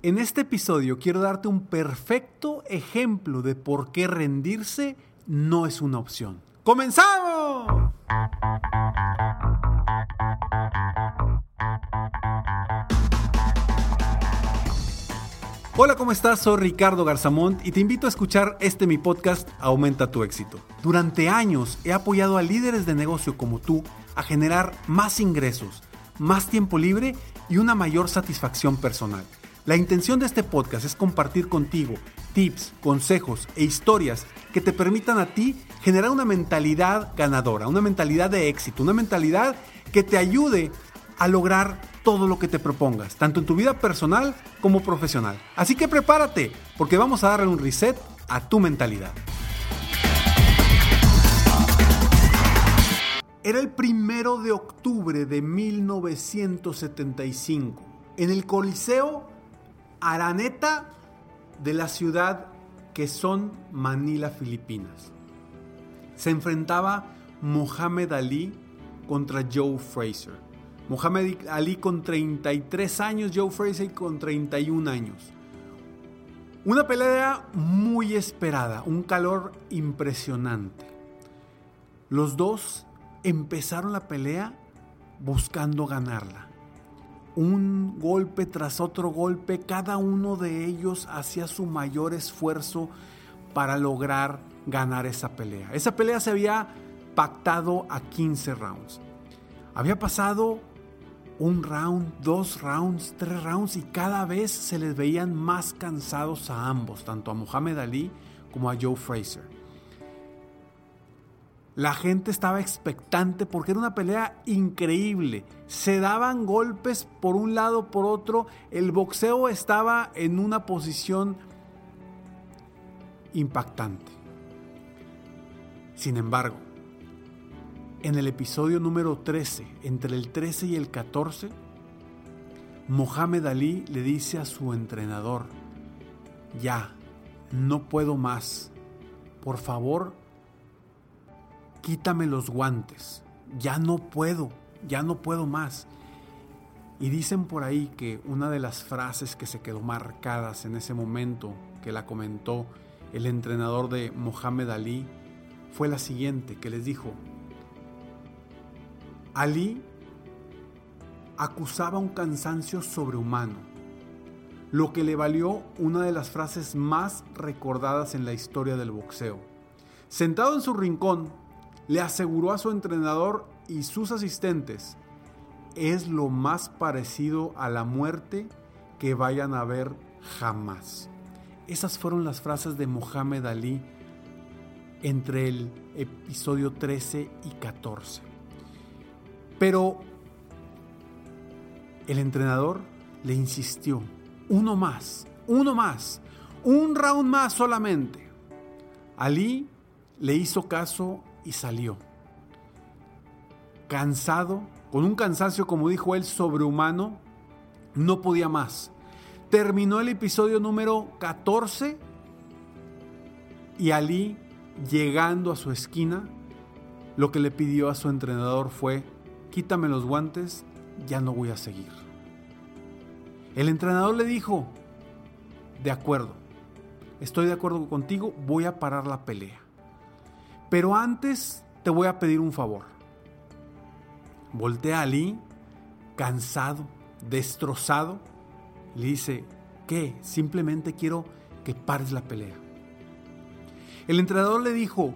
En este episodio quiero darte un perfecto ejemplo de por qué rendirse no es una opción. ¡Comenzamos! Hola, ¿cómo estás? Soy Ricardo Garzamont y te invito a escuchar este mi podcast Aumenta tu éxito. Durante años he apoyado a líderes de negocio como tú a generar más ingresos, más tiempo libre y una mayor satisfacción personal. La intención de este podcast es compartir contigo tips, consejos e historias que te permitan a ti generar una mentalidad ganadora, una mentalidad de éxito, una mentalidad que te ayude a lograr todo lo que te propongas, tanto en tu vida personal como profesional. Así que prepárate, porque vamos a darle un reset a tu mentalidad. Era el primero de octubre de 1975, en el Coliseo Araneta de la ciudad que son Manila, Filipinas. Se enfrentaba Mohamed Ali contra Joe Fraser. Mohamed Ali con 33 años, Joe Fraser con 31 años. Una pelea muy esperada, un calor impresionante. Los dos empezaron la pelea buscando ganarla un golpe tras otro golpe, cada uno de ellos hacía su mayor esfuerzo para lograr ganar esa pelea. Esa pelea se había pactado a 15 rounds. Había pasado un round, dos rounds, tres rounds y cada vez se les veían más cansados a ambos, tanto a Muhammad Ali como a Joe Fraser. La gente estaba expectante porque era una pelea increíble. Se daban golpes por un lado, por otro. El boxeo estaba en una posición impactante. Sin embargo, en el episodio número 13, entre el 13 y el 14, Mohamed Ali le dice a su entrenador, ya, no puedo más. Por favor, quítame los guantes, ya no puedo, ya no puedo más. Y dicen por ahí que una de las frases que se quedó marcadas en ese momento que la comentó el entrenador de Mohamed Ali fue la siguiente, que les dijo, Ali acusaba un cansancio sobrehumano, lo que le valió una de las frases más recordadas en la historia del boxeo. Sentado en su rincón, le aseguró a su entrenador y sus asistentes, es lo más parecido a la muerte que vayan a ver jamás. Esas fueron las frases de Mohamed Ali entre el episodio 13 y 14. Pero el entrenador le insistió, uno más, uno más, un round más solamente. Ali le hizo caso y salió. Cansado, con un cansancio, como dijo él, sobrehumano, no podía más. Terminó el episodio número 14 y Ali, llegando a su esquina, lo que le pidió a su entrenador fue, quítame los guantes, ya no voy a seguir. El entrenador le dijo, de acuerdo, estoy de acuerdo contigo, voy a parar la pelea. Pero antes te voy a pedir un favor. Voltea a Ali, cansado, destrozado, le dice, ¿qué? Simplemente quiero que pares la pelea. El entrenador le dijo,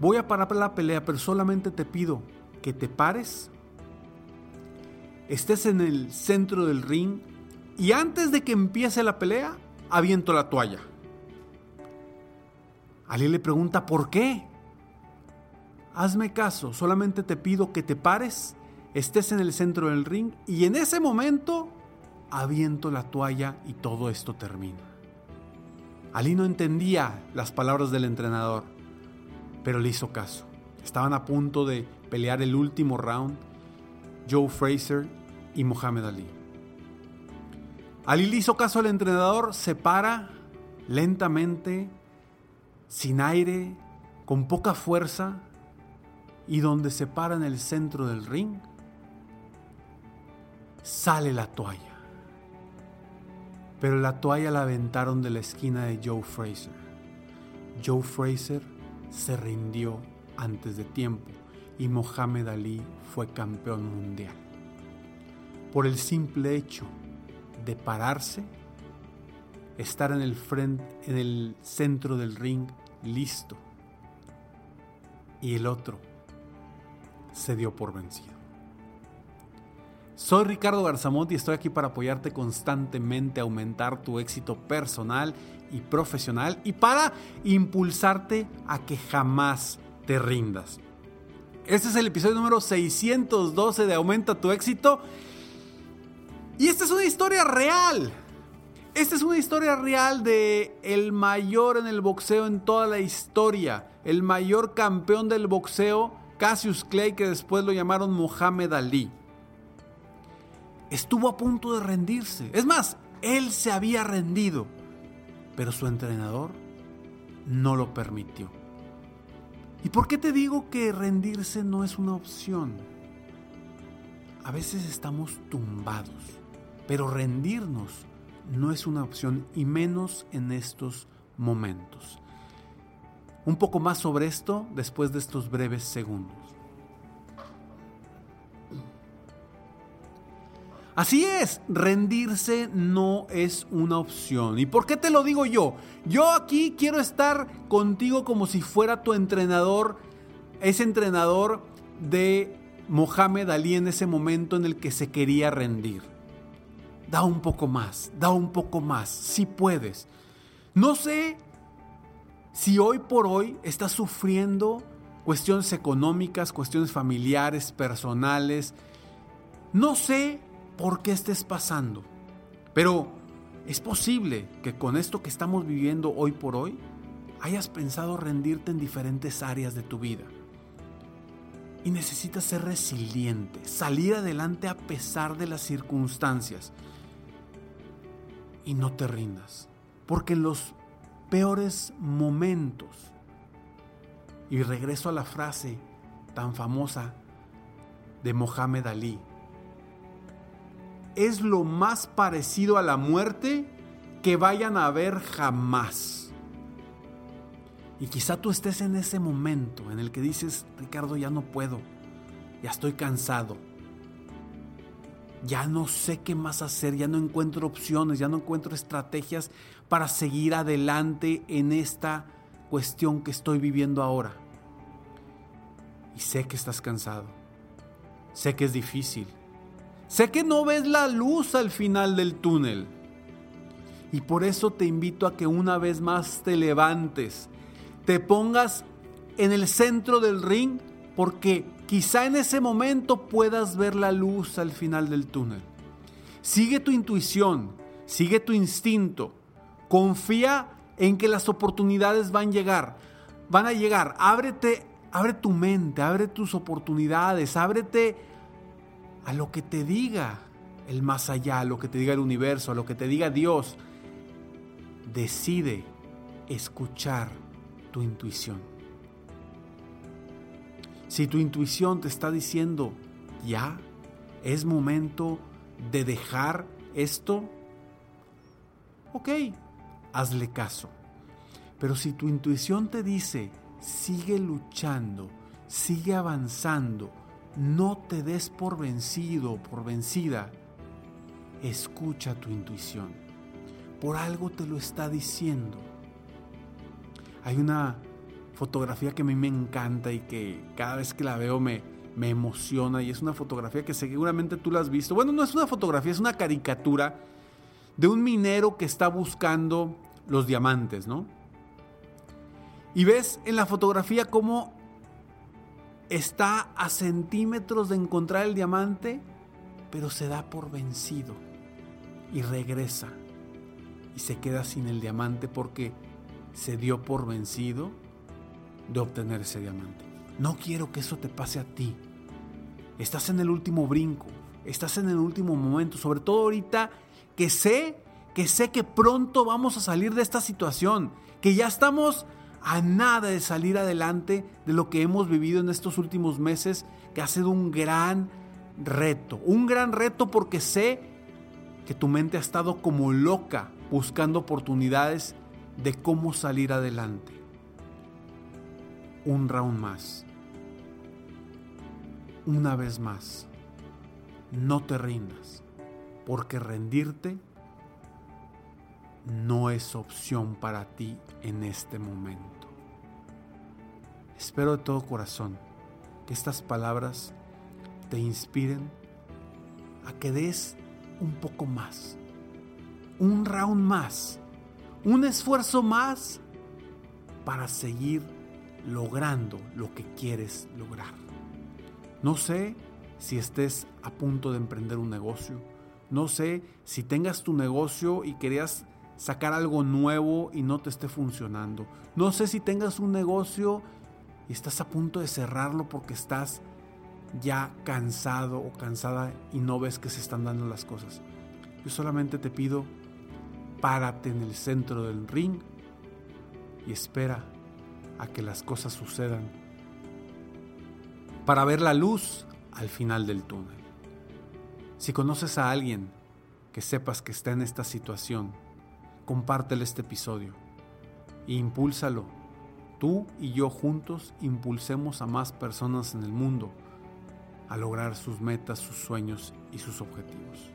voy a parar la pelea, pero solamente te pido que te pares, estés en el centro del ring y antes de que empiece la pelea, aviento la toalla. Ali le pregunta, ¿por qué? Hazme caso, solamente te pido que te pares, estés en el centro del ring y en ese momento aviento la toalla y todo esto termina. Ali no entendía las palabras del entrenador, pero le hizo caso. Estaban a punto de pelear el último round Joe Fraser y Muhammad Ali. Ali le hizo caso al entrenador, se para lentamente, sin aire, con poca fuerza, y donde se para en el centro del ring, sale la toalla. pero la toalla la aventaron de la esquina de Joe Fraser. Joe Fraser se rindió antes de tiempo y Mohamed Ali fue campeón mundial. Por el simple hecho de pararse, estar en el, frente, en el centro del ring listo. Y el otro se dio por vencido. Soy Ricardo Garzamont y estoy aquí para apoyarte constantemente a aumentar tu éxito personal y profesional y para impulsarte a que jamás te rindas. Este es el episodio número 612 de Aumenta tu éxito. Y esta es una historia real. Esta es una historia real de el mayor en el boxeo en toda la historia, el mayor campeón del boxeo, Cassius Clay, que después lo llamaron Muhammad Ali estuvo a punto de rendirse. Es más, él se había rendido, pero su entrenador no lo permitió. ¿Y por qué te digo que rendirse no es una opción? A veces estamos tumbados, pero rendirnos no es una opción y menos en estos momentos. Un poco más sobre esto después de estos breves segundos. Así es, rendirse no es una opción. ¿Y por qué te lo digo yo? Yo aquí quiero estar contigo como si fuera tu entrenador, ese entrenador de Mohamed Ali en ese momento en el que se quería rendir. Da un poco más, da un poco más, si puedes. No sé si hoy por hoy estás sufriendo cuestiones económicas, cuestiones familiares, personales. No sé por qué estés pasando. Pero es posible que con esto que estamos viviendo hoy por hoy, hayas pensado rendirte en diferentes áreas de tu vida. Y necesitas ser resiliente, salir adelante a pesar de las circunstancias. Y no te rindas, porque los peores momentos, y regreso a la frase tan famosa de Mohamed Ali, es lo más parecido a la muerte que vayan a ver jamás. Y quizá tú estés en ese momento en el que dices, Ricardo, ya no puedo, ya estoy cansado, ya no sé qué más hacer, ya no encuentro opciones, ya no encuentro estrategias para seguir adelante en esta cuestión que estoy viviendo ahora. Y sé que estás cansado, sé que es difícil, Sé que no ves la luz al final del túnel. Y por eso te invito a que una vez más te levantes, te pongas en el centro del ring, porque quizá en ese momento puedas ver la luz al final del túnel. Sigue tu intuición, sigue tu instinto, confía en que las oportunidades van a llegar, van a llegar. Ábrete, abre tu mente, abre tus oportunidades, ábrete a lo que te diga el más allá, a lo que te diga el universo, a lo que te diga Dios. Decide escuchar tu intuición. Si tu intuición te está diciendo, ya, es momento de dejar esto, ok, hazle caso. Pero si tu intuición te dice, sigue luchando, sigue avanzando, no te des por vencido, por vencida. Escucha tu intuición. Por algo te lo está diciendo. Hay una fotografía que a mí me encanta y que cada vez que la veo me, me emociona y es una fotografía que seguramente tú la has visto. Bueno, no es una fotografía, es una caricatura de un minero que está buscando los diamantes, ¿no? Y ves en la fotografía cómo está a centímetros de encontrar el diamante, pero se da por vencido y regresa y se queda sin el diamante porque se dio por vencido de obtener ese diamante. No quiero que eso te pase a ti. Estás en el último brinco, estás en el último momento, sobre todo ahorita que sé que sé que pronto vamos a salir de esta situación, que ya estamos a nada de salir adelante de lo que hemos vivido en estos últimos meses, que ha sido un gran reto. Un gran reto porque sé que tu mente ha estado como loca buscando oportunidades de cómo salir adelante. Un round más. Una vez más. No te rindas, porque rendirte no es opción para ti en este momento. Espero de todo corazón que estas palabras te inspiren a que des un poco más, un round más, un esfuerzo más para seguir logrando lo que quieres lograr. No sé si estés a punto de emprender un negocio, no sé si tengas tu negocio y querías sacar algo nuevo y no te esté funcionando. No sé si tengas un negocio y estás a punto de cerrarlo porque estás ya cansado o cansada y no ves que se están dando las cosas. Yo solamente te pido, párate en el centro del ring y espera a que las cosas sucedan para ver la luz al final del túnel. Si conoces a alguien que sepas que está en esta situación, compártele este episodio e impúlsalo. Tú y yo juntos impulsemos a más personas en el mundo a lograr sus metas, sus sueños y sus objetivos.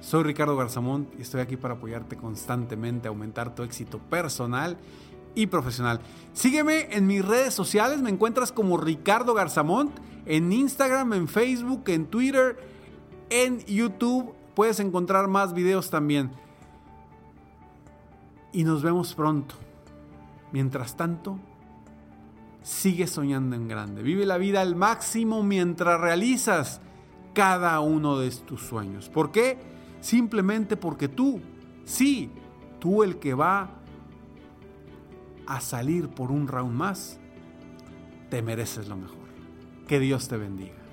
Soy Ricardo Garzamont y estoy aquí para apoyarte constantemente aumentar tu éxito personal y profesional. Sígueme en mis redes sociales, me encuentras como Ricardo Garzamont en Instagram, en Facebook, en Twitter, en YouTube. Puedes encontrar más videos también. Y nos vemos pronto. Mientras tanto, sigue soñando en grande. Vive la vida al máximo mientras realizas cada uno de tus sueños. ¿Por qué? Simplemente porque tú, sí, tú el que va a salir por un round más, te mereces lo mejor. Que Dios te bendiga.